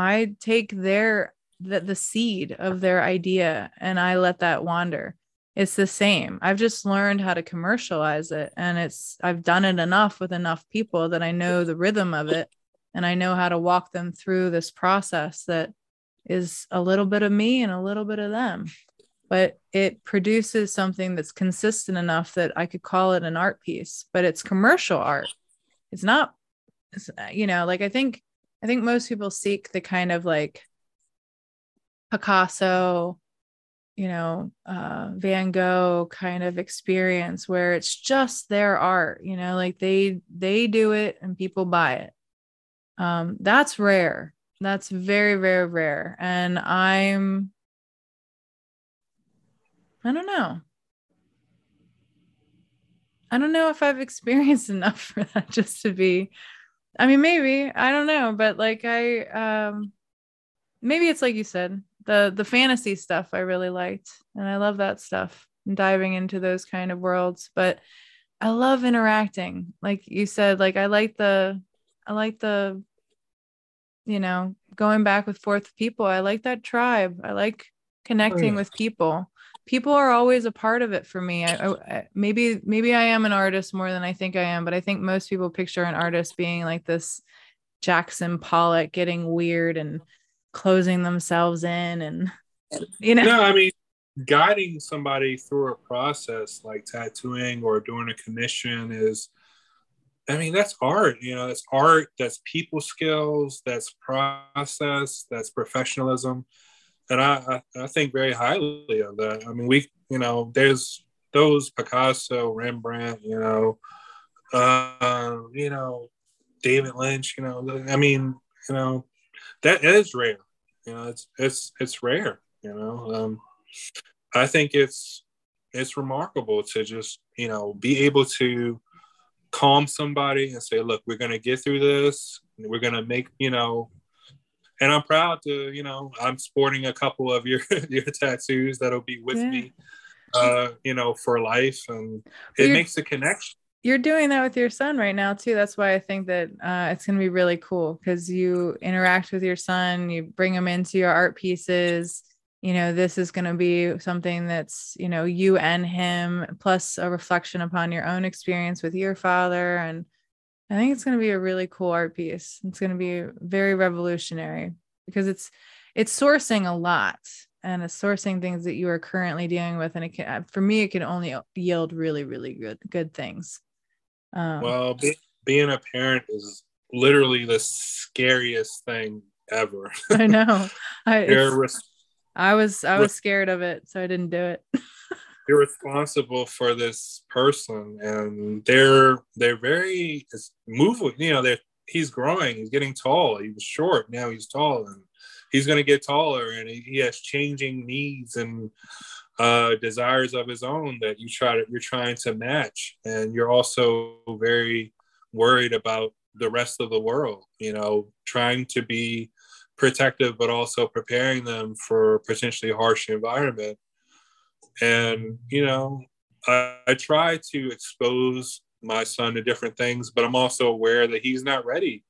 i take their the, the seed of their idea and i let that wander. It's the same. I've just learned how to commercialize it and it's i've done it enough with enough people that i know the rhythm of it and i know how to walk them through this process that is a little bit of me and a little bit of them. But it produces something that's consistent enough that i could call it an art piece but it's commercial art. It's not it's, you know like i think i think most people seek the kind of like picasso you know uh van gogh kind of experience where it's just their art you know like they they do it and people buy it. Um that's rare. That's very very rare. And i'm i don't know. I don't know if i've *laughs* experienced enough for that just to be i mean maybe i don't know but like i um maybe it's like you said the the fantasy stuff i really liked and i love that stuff and diving into those kind of worlds but i love interacting like you said like i like the i like the you know going back with forth people i like that tribe i like connecting yeah. with people people are always a part of it for me I, I, I- maybe maybe i am an artist more than i think i am but i think most people picture an artist being like this jackson pollock getting weird and closing themselves in and you know No, I mean, guiding somebody through a process like tattooing or doing a commission is, I mean, that's art. You know, that's art. That's people skills. That's process. That's professionalism, and I I, think very highly of that. I mean, we you know, there's those Picasso, Rembrandt. You know, uh, you know, David Lynch. You know, I mean, you know, that is rare. You know, it's it's it's rare. You know, um, I think it's it's remarkable to just you know be able to calm somebody and say, look, we're gonna get through this. We're gonna make you know. And I'm proud to, you know, I'm sporting a couple of your *laughs* your tattoos that'll be with Yeah. me, uh, you know, for life, and Well, it makes a connection. you're doing that with your son right now too that's why i think that uh, it's going to be really cool because you interact with your son you bring him into your art pieces you know this is going to be something that's you know you and him plus a reflection upon your own experience with your father and i think it's going to be a really cool art piece it's going to be very revolutionary because it's it's sourcing a lot and it's sourcing things that you are currently dealing with and it can for me it can only yield really really good good things um, Well, be, being a parent is literally the scariest thing ever. I know. *laughs* I, You're it's- res- I was I was scared of it, so I didn't do it. *laughs* you're responsible for this person and they're they're very moving you know they're he's growing he's getting tall he was short now he's tall and he's going to get taller and he, he has changing needs and uh desires of his own that you try to you're trying to match and you're also very worried about the rest of the world you know trying to be protective but also preparing them for potentially harsh environment and you know I, I try to expose my son to different things but i'm also aware that he's not ready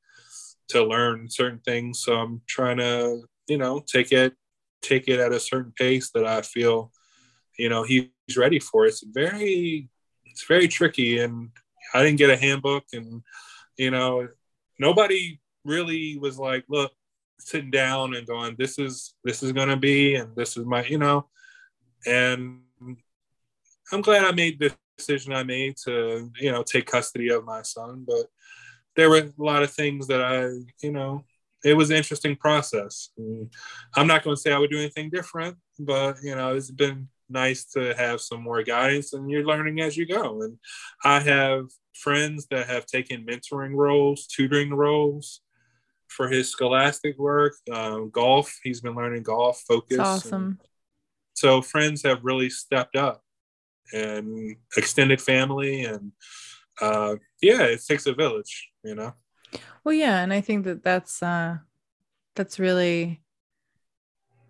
to learn certain things. So i'm trying to you know take it take it at a certain pace that i feel you know he's ready for. It's very it's very tricky. And i didn't get a handbook and you know nobody really was like look sitting down and going this is this is going to be and this is my you know and I'm glad I made the decision I made to, you know, take custody of my son. But there were a lot of things that I, you know, it was an interesting process. I'm not going to say I would do anything different, but you know, it's been nice to have some more guidance and you're learning as you go. And I have friends that have taken mentoring roles, tutoring roles for his scholastic work, um, golf. He's been learning golf, focus. It's awesome. So friends have really stepped up and extended family and uh, yeah, it takes a village, you know. Well, yeah, and I think that that's uh, that's really.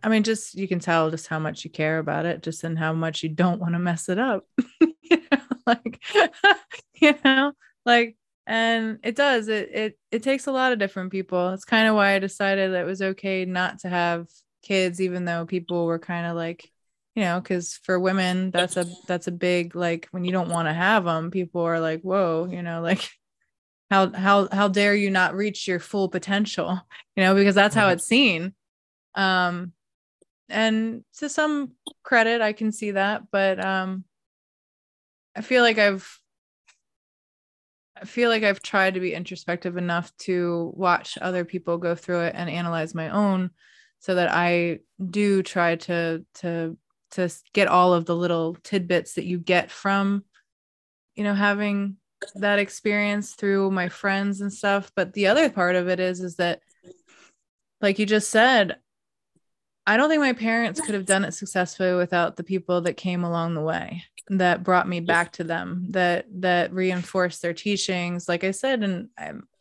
I mean, just you can tell just how much you care about it, just and how much you don't want to mess it up. *laughs* like, *laughs* you know, like, and it does. It it it takes a lot of different people. It's kind of why I decided that it was okay not to have kids, even though people were kind of like, you know because for women that's a that's a big like when you don't want to have them people are like whoa you know like *laughs* how how how dare you not reach your full potential *laughs* you know because that's how Mhm. it's seen um and to some credit i can see that but um i feel like i've i feel like i've tried to be introspective enough to watch other people go through it and analyze my own so that i do try to to to get all of the little tidbits that you get from you know having that experience through my friends and stuff but the other part of it is is that like you just said i don't think my parents could have done it successfully without the people that came along the way that brought me back to them that that reinforced their teachings. Like i said in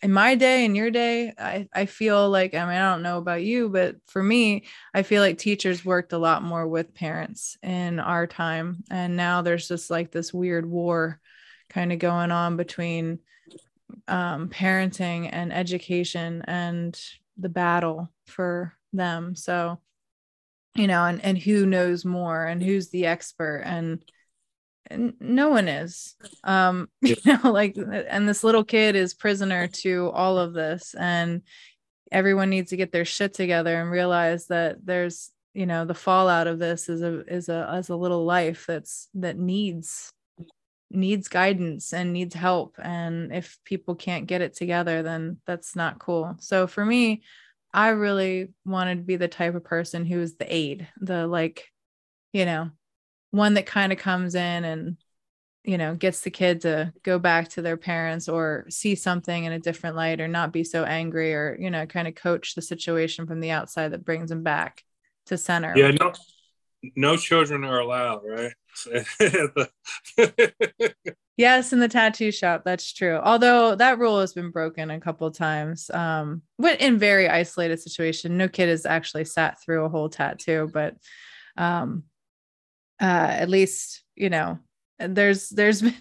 in my day and your day i i feel like i mean i don't know about you but for me i feel like teachers worked a lot more with parents in our time. And now there's just like this weird war kind of going on between um, parenting and education and the battle for them. So you know and and who knows more and who's the expert and and no one is. Um *laughs* you know like and this little kid is prisoner to all of this and everyone needs to get their shit together and realize that there's you know the fallout of this is a is a as a little life that's that needs needs guidance and needs help. And if people can't get it together then that's not cool. So for me i really wanted to be the type of person who is the aid the like you know one that kind of comes in and you know gets the kid to go back to their parents or see something in a different light or not be so angry or you know kind of coach the situation from the outside that brings them back to center Yeah, no, no children are allowed, right? *laughs* *laughs* Yes, in the tattoo shop, that's true. Although that rule has been broken a couple times. Um, but in very isolated situation, no kid has actually sat through a whole tattoo, but um uh at least, you know, there's there's been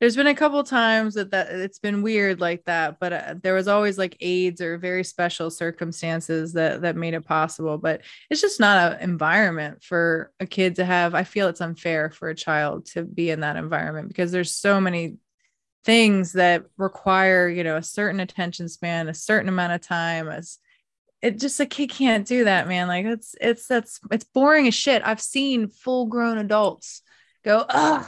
there's been a couple times that that it's been weird like that, but uh, there was always like aids or very special circumstances that that made it possible, but it's just not an environment for a kid to have. I feel it's unfair for a child to be in that environment because there's so many things that require, you know, a certain attention span, a certain amount of time as it just a kid can't do that, man. Like it's it's that's it's boring as shit. I've seen full grown adults go, ugh,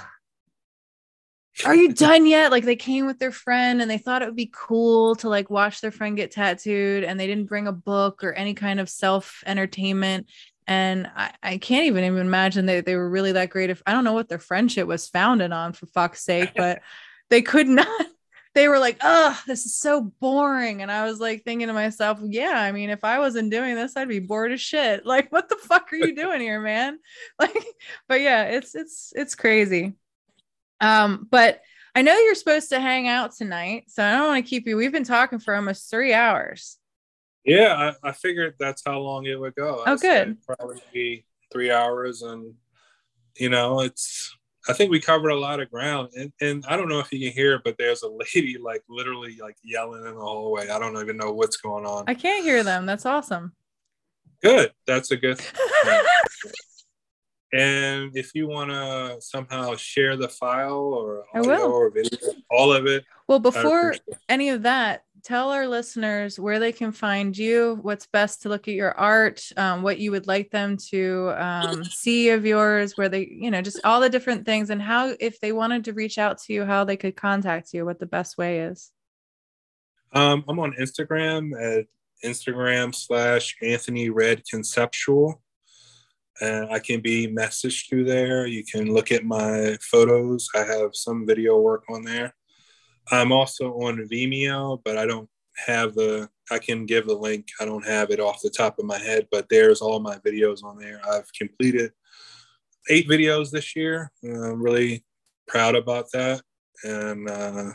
are you done yet? Like they came with their friend and they thought it would be cool to like watch their friend get tattooed and they didn't bring a book or any kind of self entertainment. And I, I can't even even imagine that they were really that great. If I don't know what their friendship was founded on for fuck's sake, but *laughs* they could not. They were like, oh, this is so boring. And I was like thinking to myself, yeah, I mean, if I wasn't doing this, I'd be bored as shit. Like, what the fuck are you doing here, man? *laughs* Like, but yeah, it's it's it's crazy. Um, but I know you're supposed to hang out tonight, so I don't want to keep you. We've been talking for almost three hours. yeah, I, I figured that's how long it would go. Oh, I'd good. Probably be three hours, and you know, it's. I think we covered a lot of ground, and, and I don't know if you can hear, but there's a lady like literally like yelling in the hallway. I don't even know what's going on. I can't hear them. That's awesome. Good, that's a good. *laughs* And if you want to somehow share the file or audio or video, all of it, well, before any of that, tell our listeners where they can find you, what's best to look at your art, um, what you would like them to um, see of yours, where they, you know, just all the different things, and how, if they wanted to reach out to you, how they could contact you, what the best way is. Um, I'm on Instagram at Instagram slash Anthony Red Conceptual. Uh, I can be messaged through there. You can look at my photos. I have some video work on there. I'm also on Vimeo, but I don't have the. I can give the link. I don't have it off the top of my head, but there's all my videos on there. I've completed eight videos this year. I'm really proud about that, and uh,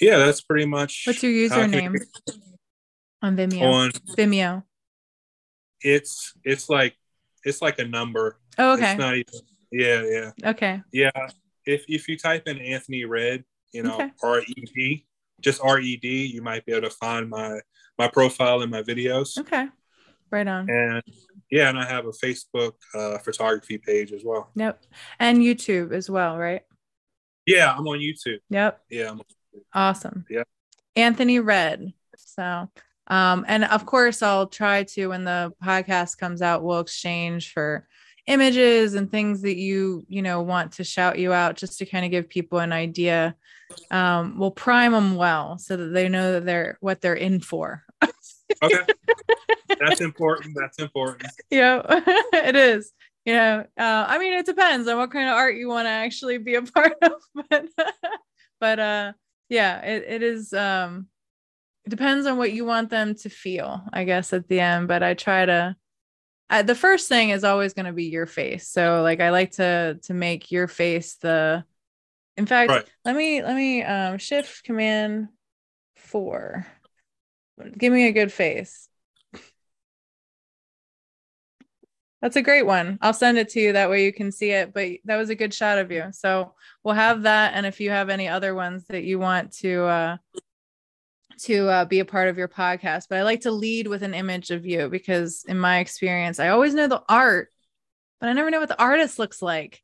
yeah, that's pretty much. What's your how I can- username on Vimeo? On Vimeo. it's it's like it's like a number. Oh, okay. It's not even. Yeah, yeah. okay. Yeah, if if you type in Anthony Red, you know Okay. R E D, just R E D, you might be able to find my my profile and my videos. Okay. Right on. And yeah, and I have a Facebook uh, photography page as well. Yep. And YouTube as well, right? Yeah, I'm on YouTube. Yep. Yeah, I'm, Awesome. Yeah. Anthony Red. So, um, and of course, I'll try to when the podcast comes out, we'll exchange for images and things that you you know want to shout you out just to kind of give people an idea um we'll prime them well so that they know that they're what they're in for okay. *laughs* That's important. That's important. yeah *laughs* it is you know uh i mean it depends on what kind of art you want to actually be a part *laughs* of but but uh yeah it, it is um it depends on what you want them to feel i guess at the end but i try to I, the first thing is always going to be your face so like i like to to make your face the in fact Right. let me let me um shift command four give me a good face That's a great one. I'll send it to you that way you can see it. But that was a good shot of you. So we'll have that. And if you have any other ones that you want to uh to uh, be a part of your podcast, but I like to lead with an image of you because in my experience, I always know the art, but I never know what the artist looks like.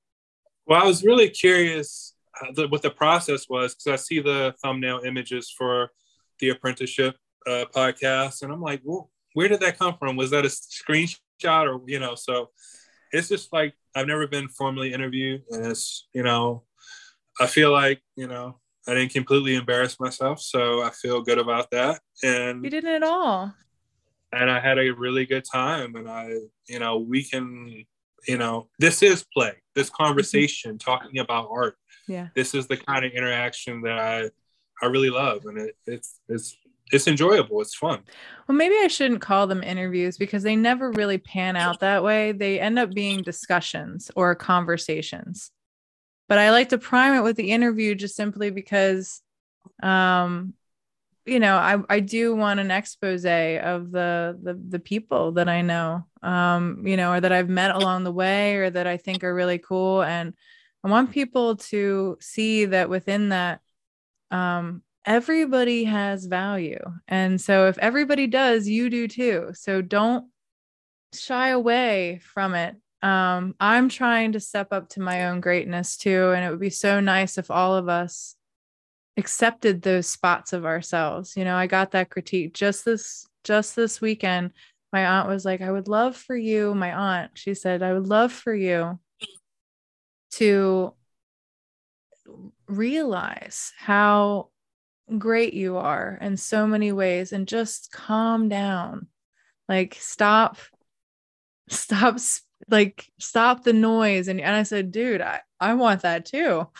Well, I was really curious uh, the, what the process was because I see the thumbnail images for the apprenticeship uh, podcast, and I'm like, well, where did that come from? Was that a screenshot or you know? So it's just like I've never been formally interviewed, and it's you know, I feel like you know I didn't completely embarrass myself, so I feel good about that, and You didn't at all. and I had a really good time. And I, you know, we can, you know, this is play, this mm-hmm. conversation, talking about art. Yeah. This is the kind of interaction that I, I really love, and it, it's it's it's enjoyable. It's fun. Well, maybe I shouldn't call them interviews because they never really pan out that way. They end up being discussions or conversations. But I like to prime it with the interview just simply because um you know, I I do want an expose of the the the people that I know um you know or that I've met along the way or that I think are really cool and I want people to see that within that um everybody has value. And so if everybody does, you do too. So don't shy away from it. Um, I'm trying to step up to my own greatness too. And it would be so nice if all of us accepted those spots of ourselves. You know, I got that critique just this just this weekend. My aunt was like, I would love for you, my aunt, she said, I would love for you to realize how great you are in so many ways and just calm down like stop *laughs* stop like stop the noise. And, and i said dude i i want that too. *laughs*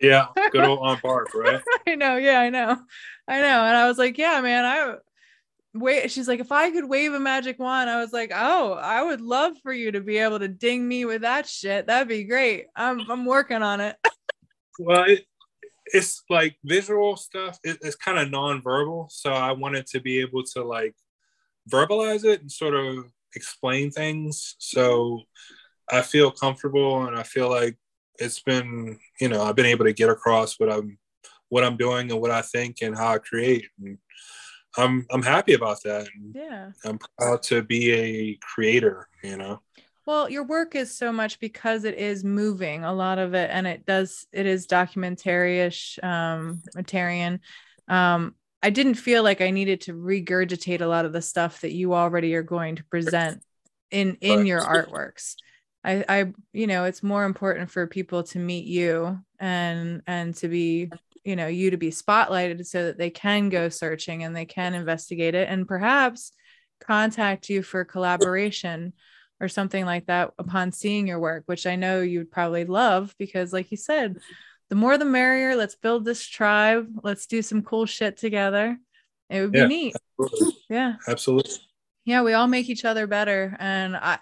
Yeah, good old Aunt Barb, *laughs* right? i know yeah i know. I know. And i was like yeah man i wait she's like if i could wave a magic wand i was like oh i would love for you to be able to ding me with that shit. That'd be great. I'm i'm working on it. *laughs* Well, it, it's like visual stuff. It, it's kind of nonverbal, so I wanted to be able to like verbalize it and sort of explain things. So I feel comfortable, and I feel like it's been, you know, I've been able to get across what I'm, what I'm doing, and what I think, and how I create. And I'm I'm happy about that. And yeah I'm proud to be a creator. You know. Well, your work is so much because it is moving a lot of it, and it does it is documentary-ish, um, Materian. Um, I didn't feel like I needed to regurgitate a lot of the stuff that you already are going to present in in Right. your *laughs* artworks. I, I, you know, it's more important for people to meet you and and to be, you know, you to be spotlighted so that they can go searching and they can investigate it and perhaps contact you for collaboration or something like that upon seeing your work, which I know you'd probably love because, like you said, the more the merrier. Let's build this tribe. Let's do some cool shit together. It would be Yeah. neat. Absolutely. Yeah. Absolutely. Yeah. We all make each other better. And I,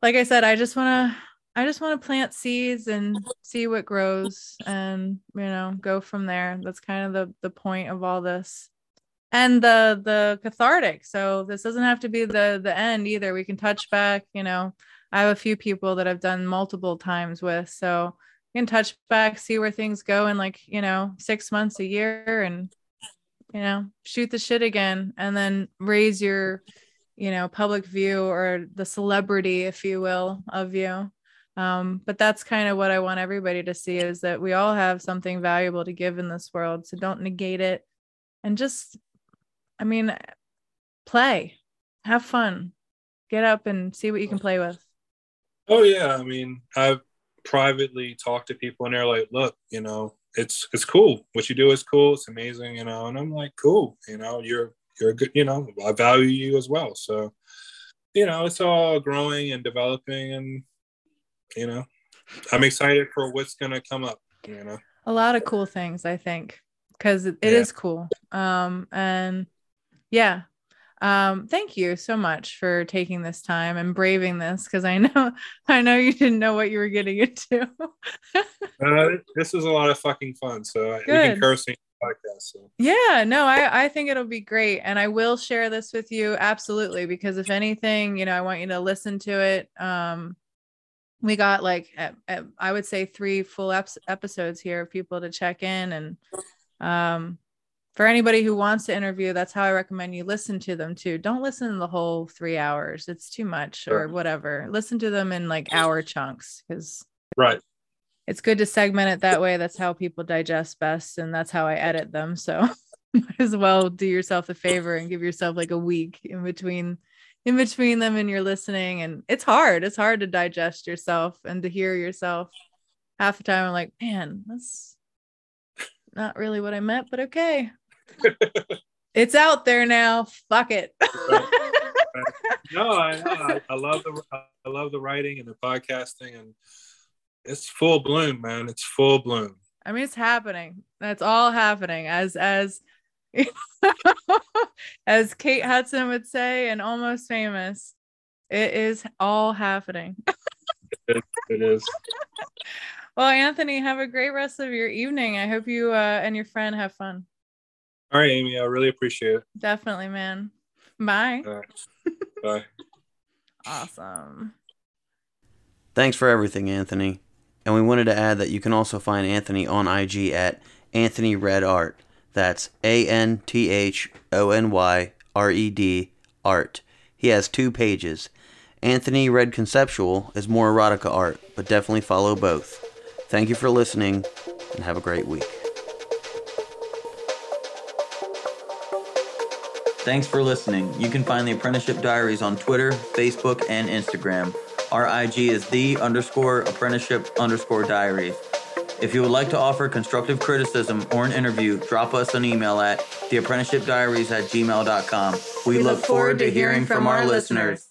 like I said, I just want to, I just want to plant seeds and see what grows and, you know, go from there. That's kind of the, the point of all this and the the cathartic so this doesn't have to be the the end either we can touch back you know i have a few people that i've done multiple times with so can touch back see where things go in like you know six months a year and you know shoot the shit again. And then raise your you know public view or the celebrity if you will of you. Um, but that's kind of what i want everybody to see is that we all have something valuable to give in this world. So don't negate it. And just I mean, play, have fun, get up and see what you can play with. Oh yeah, I mean, I've privately talk to people and they're like, "Look, you know, it's it's cool. What you do is cool. It's amazing, you know." And I'm like, "Cool, you know, you're you're good, you know, I value you as well." So, you know, it's all growing and developing, and you know, I'm excited for what's gonna come up. You know, A lot of cool things, I think, because it, it Yeah. is cool. Um, and yeah. Um, thank you so much for taking this time and braving this because I know *laughs* I know you didn't know what you were getting *laughs* into. uh, this is a lot of fucking fun. So we Good. can curse podcast. So Yeah, no, I I think it'll be great, and I will share this with you absolutely because if anything, you know, I want you to listen to it. Um, we got like at, at- I would say three full eps- episodes here of people to check in, and um, for anybody who wants to interview, that's how I recommend you listen to them too. Don't listen to the whole three hours; it's too much or whatever. Listen to them in like hour chunks because right, it's good to segment it that way. That's how people digest best, and that's how I edit them. So *laughs* might as well do yourself a favor and give yourself like a week in between in between them and you're listening. And it's hard. It's hard to digest yourself and to hear yourself. Half the time I'm like, man, that's not really what I meant, but okay. *laughs* it's out there now. Fuck it. *laughs* no, I, I I love the I love the writing and the podcasting, and it's full bloom, man. It's full bloom. I mean, it's happening. That's all happening. As as *laughs* as Kate Hudson would say, and almost famous, it is all happening. It, it is. Well, Anthony, have a great rest of your evening. I hope you uh, and your friend have fun. All right, Amy. I really appreciate it. Definitely, man. Bye. All right. *laughs* Bye. Awesome. Thanks for everything, Anthony. And we wanted to add that you can also find Anthony on IG at Anthony Red Art. That's A N T H O N Y R E D Art. He has two pages. Anthony Red Conceptual is more erotica art, but definitely follow both. Thank you for listening, and have a great week. Thanks for listening. You can find the Apprenticeship Diaries on Twitter, Facebook, and Instagram. Our IG is the underscore apprenticeship underscore diaries. If you would like to offer constructive criticism or an interview, drop us an email at theapprenticeshipdiaries at gmail.com. We, look forward to hearing from our listeners.